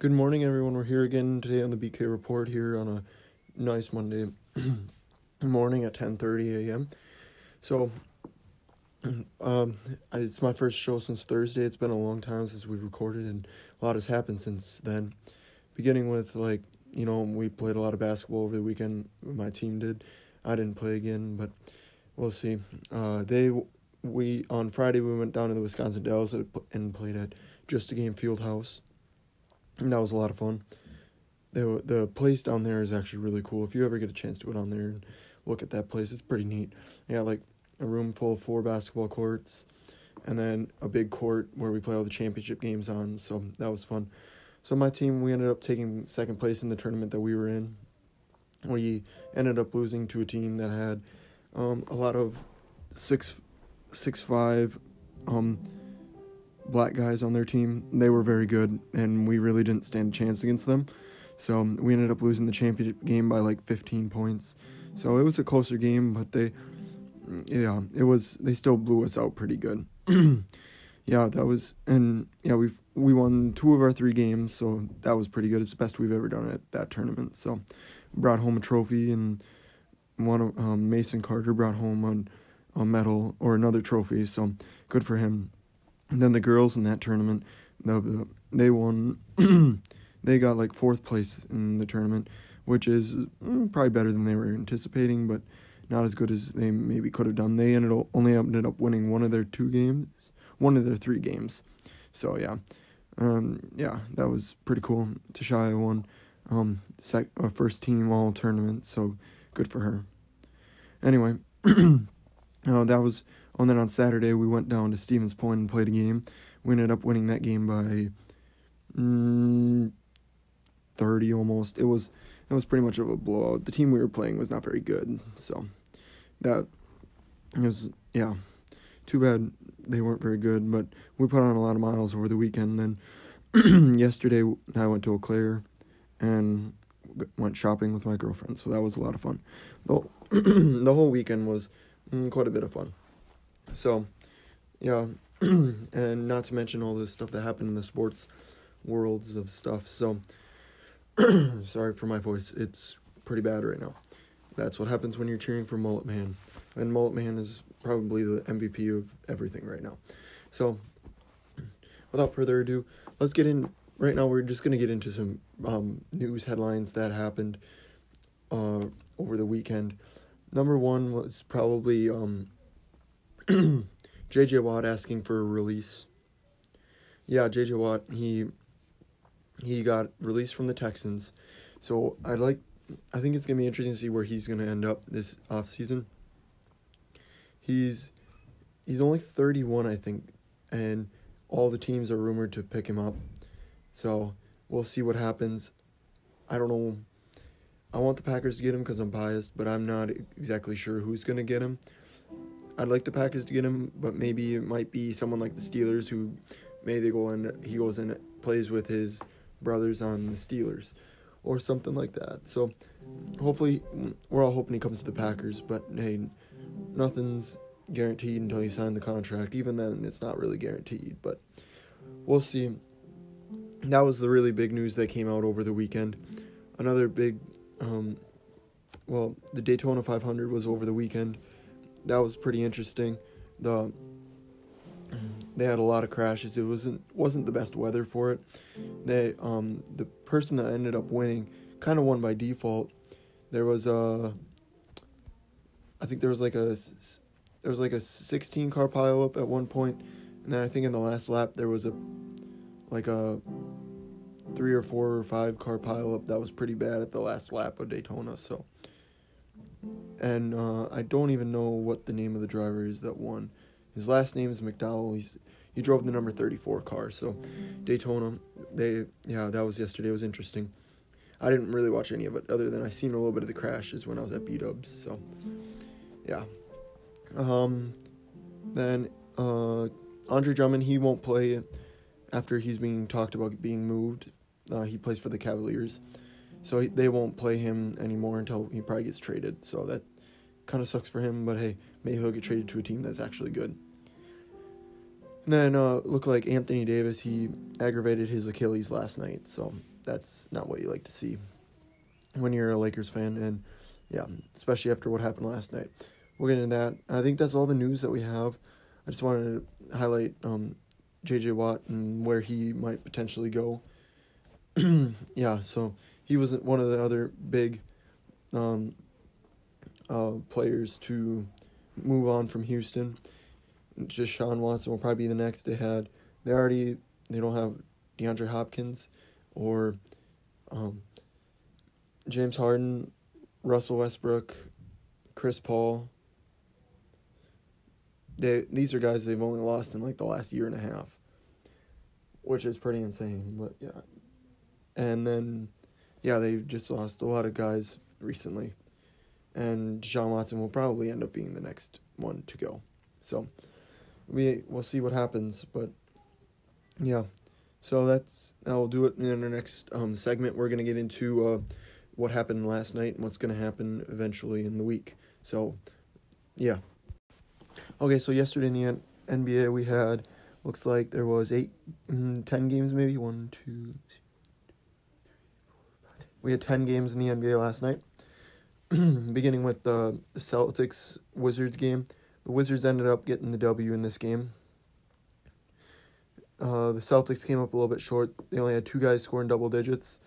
Good morning, everyone. We're here again today on the BK Report here on a nice Monday morning at 10:30 a.m. So, um, it's my first show since Thursday. It's been a long time since we've recorded, and a lot has happened since then. Beginning with like you know we played a lot of basketball over the weekend. My team did. I didn't play again, but we'll see. Uh, they we on Friday we went down to the Wisconsin Dells and played at Just a Game Field House and that was a lot of fun. The the place down there is actually really cool. If you ever get a chance to go down there and look at that place, it's pretty neat. They got like a room full of four basketball courts, and then a big court where we play all the championship games on. So that was fun. So my team, we ended up taking second place in the tournament that we were in. We ended up losing to a team that had um, a lot of six six five um, black guys on their team. They were very good, and we really didn't stand a chance against them. So we ended up losing the championship game by like 15 points. So it was a closer game, but they, yeah, it was. They still blew us out pretty good. yeah, that was, and yeah, we we won two of our three games, so that was pretty good. It's the best we've ever done at that tournament. So brought home a trophy, and one of um, Mason Carter brought home a, a medal or another trophy. So good for him. And then the girls in that tournament, the, they won. they got like fourth place in the tournament, which is mm, probably better than they were anticipating, but not as good as they maybe could have done. They ended up, only ended up winning one of their two games, one of their three games. So yeah, um, yeah, that was pretty cool. Tashaya won um, sec- uh, first team all tournament, so good for her. Anyway, uh, that was and then on Saturday, we went down to Stevens Point and played a game. We ended up winning that game by mm, 30 almost. It was it was pretty much of a blowout. The team we were playing was not very good, so that was yeah. Too bad they weren't very good, but we put on a lot of miles over the weekend. Then yesterday I went to Eau Claire and went shopping with my girlfriend, so that was a lot of fun. The the whole weekend was mm, quite a bit of fun. So, yeah, and not to mention all the stuff that happened in the sports worlds of stuff. So, sorry for my voice. It's pretty bad right now. That's what happens when you're cheering for Mullet Man. And Mullet Man is probably the MVP of everything right now. So, without further ado, let's get in. Right now, we're just going to get into some um, news headlines that happened uh, over the weekend. Number one was probably um, JJ Watt asking for a release. Yeah, JJ Watt, he he got released from the Texans. So I'd like I think it's gonna be interesting to see where he's gonna end up this off season. He's he's only thirty one, I think, and all the teams are rumored to pick him up. So we'll see what happens. I don't know. I want the Packers to get him because I'm biased, but I'm not exactly sure who's gonna get him. I'd like the Packers to get him, but maybe it might be someone like the Steelers who maybe they go and he goes and plays with his brothers on the Steelers or something like that. So hopefully we're all hoping he comes to the Packers, but hey, nothing's guaranteed until you sign the contract. Even then it's not really guaranteed, but we'll see. That was the really big news that came out over the weekend. Another big um well, the Daytona 500 was over the weekend that was pretty interesting. The they had a lot of crashes. It wasn't wasn't the best weather for it. They um the person that ended up winning kind of won by default. There was a I think there was like a there was like a 16 car pileup at one point, and then I think in the last lap there was a like a three or four or five car pileup that was pretty bad at the last lap of Daytona. So and uh, I don't even know what the name of the driver is that won. His last name is McDowell. He's he drove the number 34 car. So Daytona, they yeah, that was yesterday. It was interesting. I didn't really watch any of it other than I seen a little bit of the crashes when I was at B Dubs. So yeah. Um, then uh, Andre Drummond he won't play after he's being talked about being moved. Uh, he plays for the Cavaliers. So he, they won't play him anymore until he probably gets traded. So that kind of sucks for him, but hey, maybe he'll get traded to a team that's actually good. then uh, looked like Anthony Davis. He aggravated his Achilles last night, so that's not what you like to see when you're a Lakers fan, and yeah, especially after what happened last night. We'll get into that. I think that's all the news that we have. I just wanted to highlight um, J.J. Watt and where he might potentially go. yeah, so he was one of the other big um, uh, players to move on from Houston. Just Sean Watson will probably be the next. They had they already they don't have DeAndre Hopkins or um, James Harden, Russell Westbrook, Chris Paul. They these are guys they've only lost in like the last year and a half, which is pretty insane. But yeah, and then yeah they've just lost a lot of guys recently, and Sean Watson will probably end up being the next one to go. So we we'll see what happens, but yeah. So that's I'll do it in our next um, segment. We're gonna get into uh, what happened last night and what's gonna happen eventually in the week. So, yeah. Okay, so yesterday in the NBA we had looks like there was eight, mm, ten games maybe one, two. We had ten games in the NBA last night. Beginning with the Celtics Wizards game, the Wizards ended up getting the W in this game. Uh, the Celtics came up a little bit short. They only had two guys scoring double digits.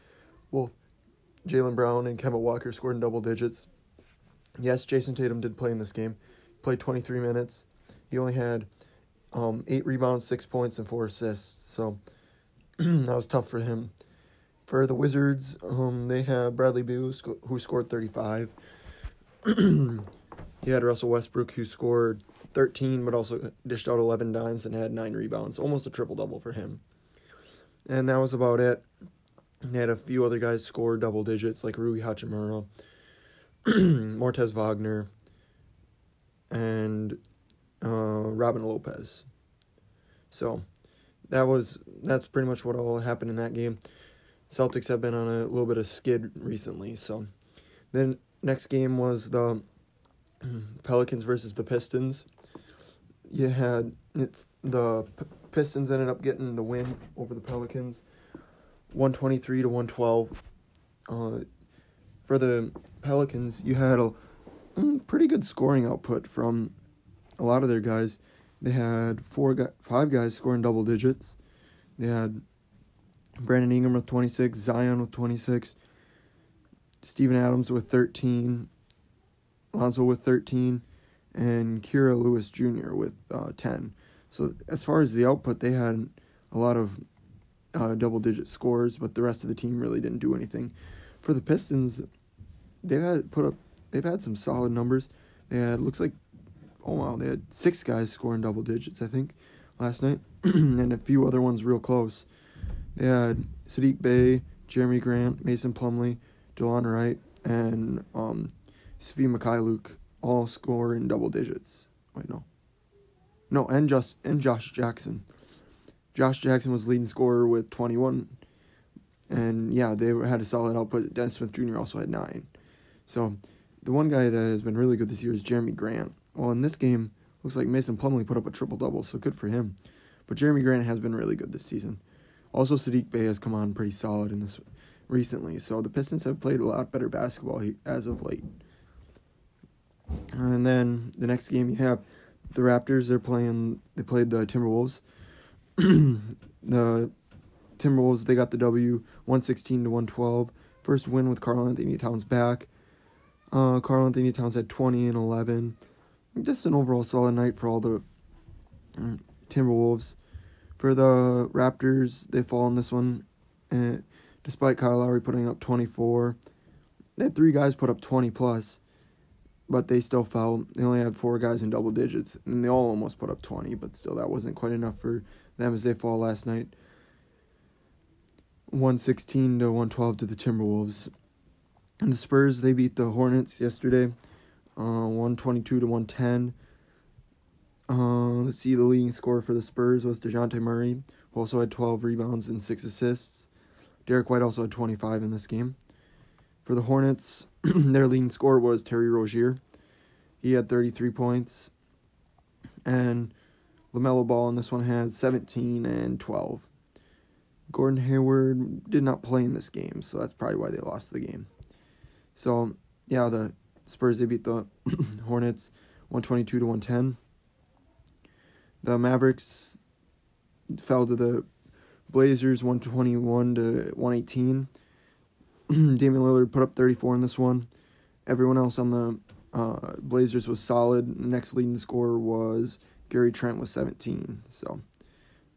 Both Jaylen Brown and Kemba Walker scored in double digits. Yes, Jayson Tatum did play in this game. He played 23 minutes. He only had um, eight rebounds, six points, and four assists. So that was tough for him. For the Wizards, um, they had Bradley Beal, who scored 35. he had Russell Westbrook, who scored 13, but also dished out 11 dimes and had nine rebounds. Almost a triple double for him. And that was about it. They had a few other guys score double digits, like Rui Hachimura, Moritz Wagner, and uh, Robin Lopez. So that was that's pretty much what all happened in that game. Celtics have been on a little bit of skid recently. So then next game was the Pelicans versus the Pistons you had the Pistons ended up getting the win over the Pelicans, one twenty three to one twelve. Uh, for the Pelicans, you had a mm, pretty good scoring output from a lot of their guys. They had four, guy, five guys scoring double digits. They had Brandon Ingram with twenty six, Zion with twenty six, Steven Adams with thirteen, Lonzo with thirteen and Kira Lewis Jr. with uh, 10. So as far as the output, they had a lot of uh, double digit scores, but the rest of the team really didn't do anything. For the Pistons, they've had put up they've had some solid numbers. They had looks like oh wow, they had six guys scoring double digits, I think, last night, and a few other ones real close. They had Sadiq Bey, Jerami Grant, Mason Plumlee, Delon Wright, and um, Svi Mykhailiuk all score in double digits. Wait, no. No, and just and Josh Jackson. Josh Jackson was leading scorer with 21. And yeah, they had a solid output. Dennis Smith Jr. also had 9. So, the one guy that has been really good this year is Jerami Grant. Well, in this game, looks like Mason Plumlee put up a triple double, so good for him. But Jerami Grant has been really good this season. Also, Sadiq Bey has come on pretty solid in this recently. So the Pistons have played a lot better basketball as of late. And then the next game you have the Raptors. They're playing. They played the Timberwolves. the Timberwolves they got the W, one sixteen to one twelve. First win with Karl-Anthony Towns back. Uh, Karl-Anthony Towns had twenty and eleven. Just an overall solid night for all the um, Timberwolves. For the Raptors, they fall in this one. And despite Kyle Lowry putting up 24, they had three guys put up 20 plus but they still fell. They only had four guys in double digits, and they all almost put up 20, but still, that wasn't quite enough for them as they fall last night. 116 to 112 to the Timberwolves. And the Spurs, they beat the Hornets yesterday, uh, 122 to 110. Uh, let's see, the leading scorer for the Spurs was DeJounte Murray, who also had 12 rebounds and 6 assists. Derrick White also had 25 in this game. For the Hornets, their leading scorer was Terry Rozier. He had 33 points. And LaMelo Ball in this one had 17 and 12. Gordon Hayward did not play in this game, so that's probably why they lost the game. So, yeah, the Spurs they beat the Hornets 122 to 110. The Mavericks fell to the Blazers 121 to 118. Damian Lillard put up 34 in this one. Everyone else on the uh, Blazers was solid. Next leading scorer was Gary Trent with 17. So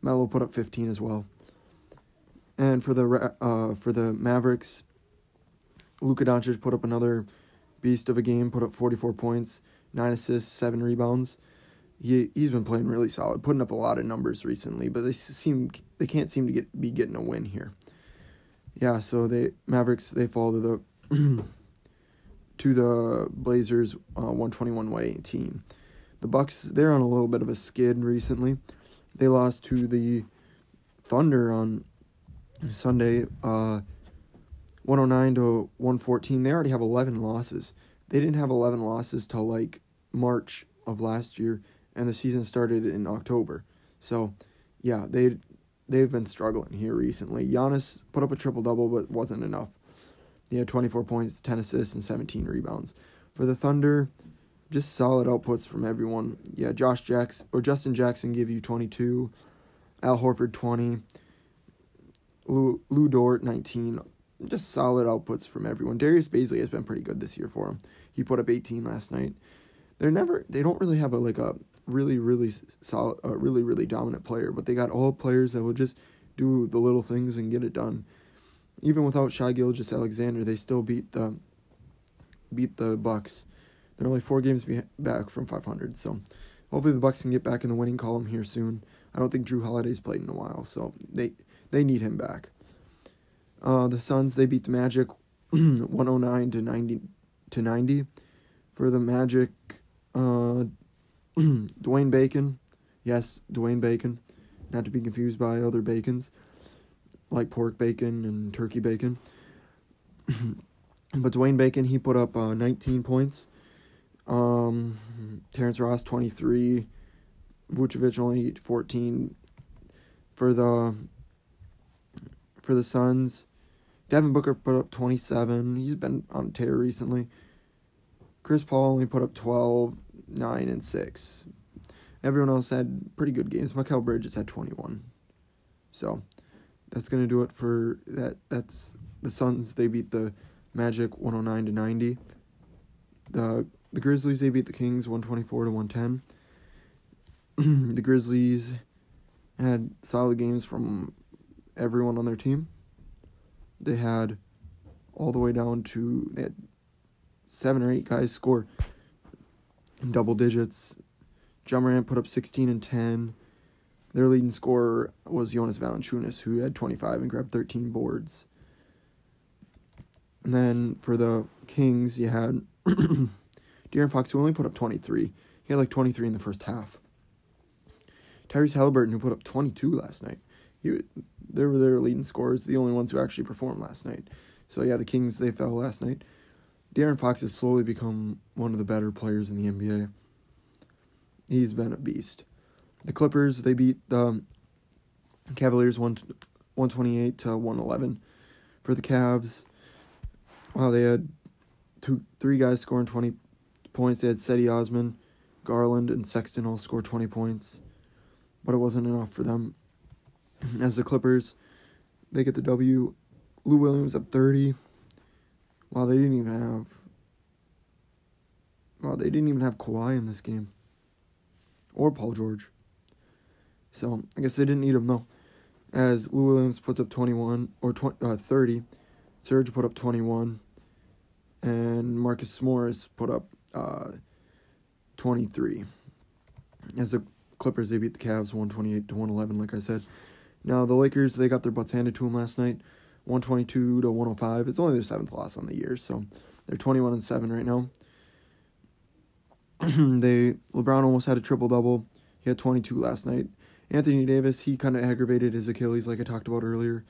Melo put up 15 as well. And for the uh, for the Mavericks, Luka Doncic put up another beast of a game. Put up 44 points, nine assists, seven rebounds. He he's been playing really solid, putting up a lot of numbers recently. But they seem they can't seem to get be getting a win here. Yeah, so they Mavericks they fall to the to the Blazers uh, 121 118. The Bucks they're on a little bit of a skid recently. They lost to the Thunder on Sunday uh 109 to 114. They already have 11 losses. They didn't have 11 losses till like March of last year and the season started in October. So, yeah, they they've been struggling here recently. Giannis put up a triple double but wasn't enough. He had 24 points, 10 assists, and 17 rebounds. For the Thunder, just solid outputs from everyone. Yeah, Josh Jackson or Justin Jackson give you 22, Al Horford 20, Lu, Lu Dort 19. Just solid outputs from everyone. Darius Bazley has been pretty good this year for him. He put up 18 last night. They're never they don't really have a like a really really solid a really really dominant player, but they got all players that will just do the little things and get it done even without Shai Gilgeous-Alexander, they still beat the beat the Bucks. They're only four games back from 500, so hopefully the Bucks can get back in the winning column here soon. I don't think Jrue Holiday's played in a while, so they they need him back. Uh, the Suns they beat the Magic 109 to 90 to 90. For the Magic, uh, Dwayne Bacon, yes, Dwayne Bacon, not to be confused by other Bacons like pork bacon and turkey bacon. but Dwayne Bacon, he put up uh, 19 points. Um, Terrence Ross, 23. Vucevic only 14. For the for the Suns, Devin Booker put up 27. He's been on tear recently. Chris Paul only put up 12, 9, and 6. Everyone else had pretty good games. Mikal Bridges had 21. So, that's gonna do it for that. That's the Suns. They beat the Magic 109 to 90. The the Grizzlies they beat the Kings 124 to 110. the Grizzlies had solid games from everyone on their team. They had all the way down to they had seven or eight guys score in double digits. Ja Morant put up 16 and 10. Their leading scorer was Jonas Valanciunas, who had 25 and grabbed 13 boards. And then for the Kings, you had De'Aaron Fox, who only put up 23. He had like 23 in the first half. Tyrese Halliburton, who put up 22 last night. He, they were their leading scorers, the only ones who actually performed last night. So yeah, the Kings they fell last night. De'Aaron Fox has slowly become one of the better players in the NBA. He's been a beast. The Clippers they beat the Cavaliers one one twenty eight to one eleven. For the Cavs, wow, they had two three guys scoring twenty points. They had Cedi Osman, Garland, and Sexton all score twenty points, but it wasn't enough for them. As the Clippers, they get the W. Lou Williams at thirty. Wow, they didn't even have. Wow, they didn't even have Kawhi in this game. Or Paul George. So I guess they didn't need him though. As Lou Williams puts up 21 or 20, uh, 30, Serge put up 21, and Marcus Morris put up uh, 23. As the Clippers, they beat the Cavs 128 to 111, like I said. Now the Lakers, they got their butts handed to them last night, 122 to 105. It's only their seventh loss on the year, so they're 21 and seven right now. they LeBron almost had a triple double. He had 22 last night. Anthony Davis, he kind of aggravated his Achilles, like I talked about earlier.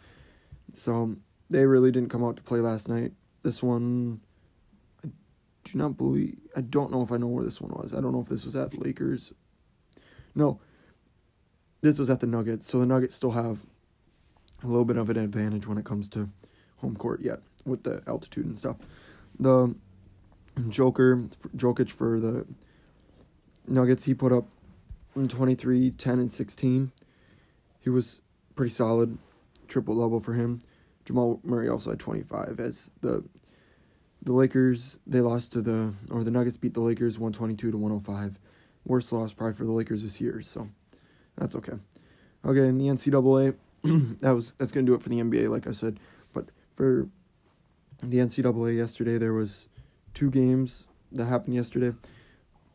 So they really didn't come out to play last night. This one, I do not believe. I don't know if I know where this one was. I don't know if this was at Lakers. No, this was at the Nuggets, so the Nuggets still have a little bit of an advantage when it comes to home court yet with the altitude and stuff. The Joker Jokic for the Nuggets, he put up 23, 10, and 16. He was pretty solid, triple double for him. Jamal Murray also had 25 as the the Lakers they lost to the or the Nuggets beat the Lakers 122 to 105. Worst loss probably for the Lakers this year, so that's okay. Okay, in the NCAA, that was that's gonna do it for the NBA, like I said. But for the NCAA yesterday, there was two games that happened yesterday.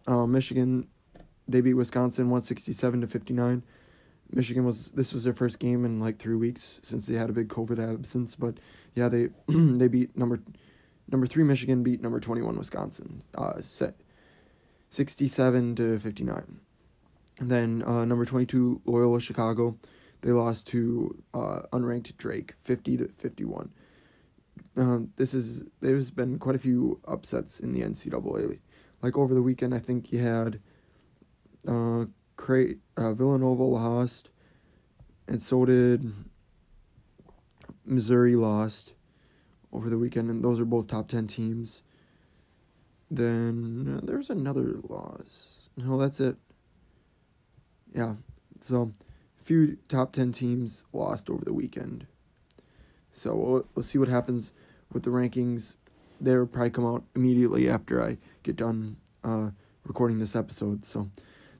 Uh, Michigan, they beat Wisconsin 167 to 59. Michigan was this was their first game in like three weeks since they had a big COVID absence. But yeah, they they beat number number three Michigan beat number 21 Wisconsin, uh, set 67 to 59. Then uh, number 22 Loyola Chicago, they lost to uh, unranked Drake 50 to 51. Um, this is there's been quite a few upsets in the NCAA. Like over the weekend, I think you had uh, Cray, uh, Villanova lost, and so did Missouri lost over the weekend, and those are both top 10 teams. Then uh, there's another loss. No, that's it. Yeah, so few top 10 teams lost over the weekend. So we'll, we'll see what happens with the rankings. They'll probably come out immediately after I get done uh, recording this episode. So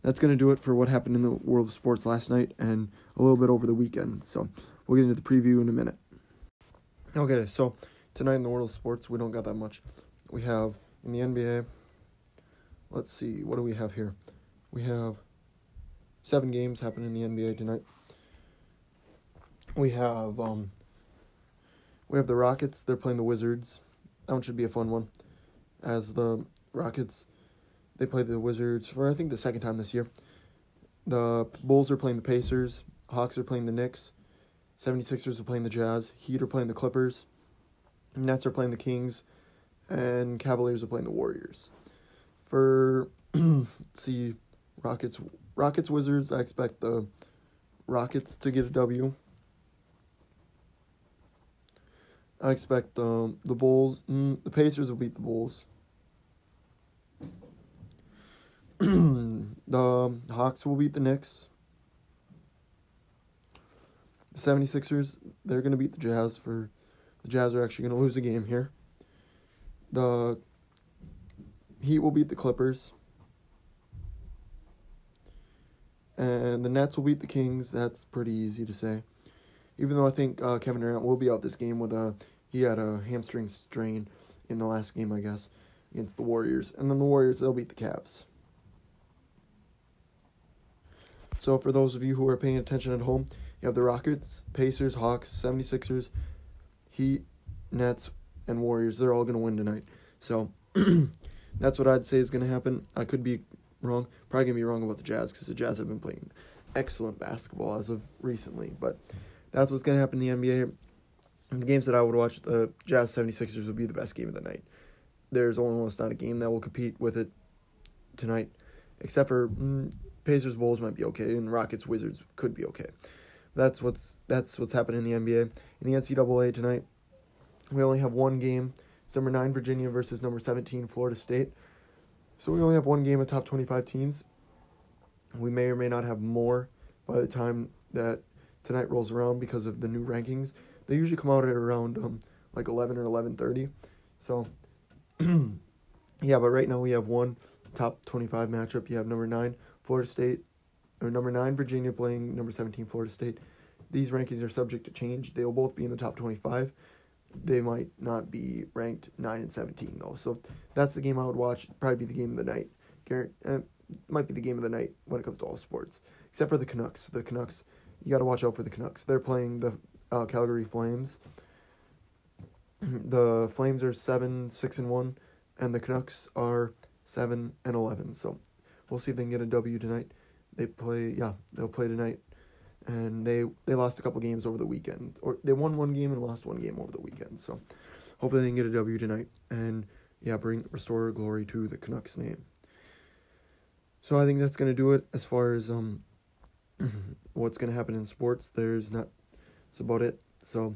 that's going to do it for what happened in the world of sports last night and a little bit over the weekend. So we'll get into the preview in a minute. Okay, so tonight in the world of sports, we don't got that much. We have in the NBA, let's see, what do we have here? We have seven games happening in the NBA tonight. We have um we have the Rockets, they're playing the Wizards. That one should be a fun one. As the Rockets they play the Wizards for I think the second time this year. The Bulls are playing the Pacers, Hawks are playing the Knicks, 76ers are playing the Jazz, Heat are playing the Clippers, Nets are playing the Kings, and Cavaliers are playing the Warriors. For see Rockets Rockets Wizards, I expect the Rockets to get a W. I expect the the Bulls mm, the Pacers will beat the Bulls. the Hawks will beat the Knicks. The 76ers, they're going to beat the Jazz for the Jazz are actually going to lose a game here. The Heat will beat the Clippers. And the Nets will beat the Kings. That's pretty easy to say. Even though I think uh, Kevin Durant will be out this game with a he had a hamstring strain in the last game, I guess, against the Warriors. And then the Warriors they'll beat the Cavs. So for those of you who are paying attention at home, you have the Rockets, Pacers, Hawks, 76ers, Heat, Nets, and Warriors. They're all going to win tonight. So that's what I'd say is going to happen. I could be wrong. Probably to be wrong about the Jazz because the Jazz have been playing excellent basketball as of recently. But that's what's to happen in the NBA. the games that I would watch, the Jazz 76ers would be the best game of the night. There's almost not a game that will compete with it tonight, except for mm, Pacers Bulls might be okay, and Rockets Wizards could be okay. That's what's that's what's happening in the NBA. In the NCAA tonight, we only have one game. It's number nine Virginia versus number seventeen Florida State. So we only have one game of top twenty five teams. We may or may not have more by the time that tonight rolls around because of the new rankings. They usually come out at around um, like eleven or eleven thirty. So yeah, but right now we have one top twenty five matchup. You have number nine Florida State or number nine Virginia playing number seventeen Florida State. These rankings are subject to change. They will both be in the top twenty five. They might not be ranked nine and seventeen though. So that's the game I would watch. Probably be the game of the night. Garrett, uh, might be the game of the night when it comes to all sports, except for the Canucks. The Canucks, you got to watch out for the Canucks. They're playing the uh, Calgary Flames. The Flames are seven, six, and one, and the Canucks are seven and eleven. So we'll see if they can get a W tonight. They play, yeah, they'll play tonight, and they they lost a couple games over the weekend, or they won one game and lost one game over the weekend. So hopefully they can get a W tonight, and yeah, bring restore glory to the Canucks name. So I think that's gonna do it as far as um what's going to happen in sports. There's not. That's about it. So,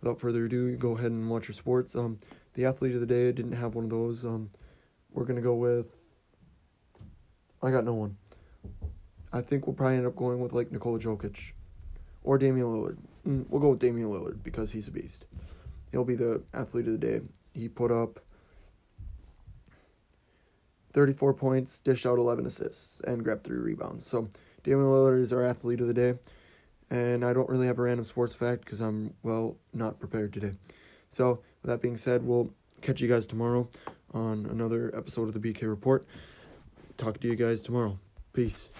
without further ado, go ahead and watch your sports. Um, the athlete of the day didn't have one of those. Um, we're gonna go with. I got no one. I think we'll probably end up going with like Nikola Jokic, or Damian Lillard. Mm, we'll go with Damian Lillard because he's a beast. He'll be the athlete of the day. He put up 34 points, dished out 11 assists, and grabbed three rebounds. So Damian Lillard is our athlete of the day. And I don't really have a random sports fact because I'm, well, not prepared today. So, with that being said, we'll catch you guys tomorrow on another episode of the BK Report. Talk to you guys tomorrow. Peace.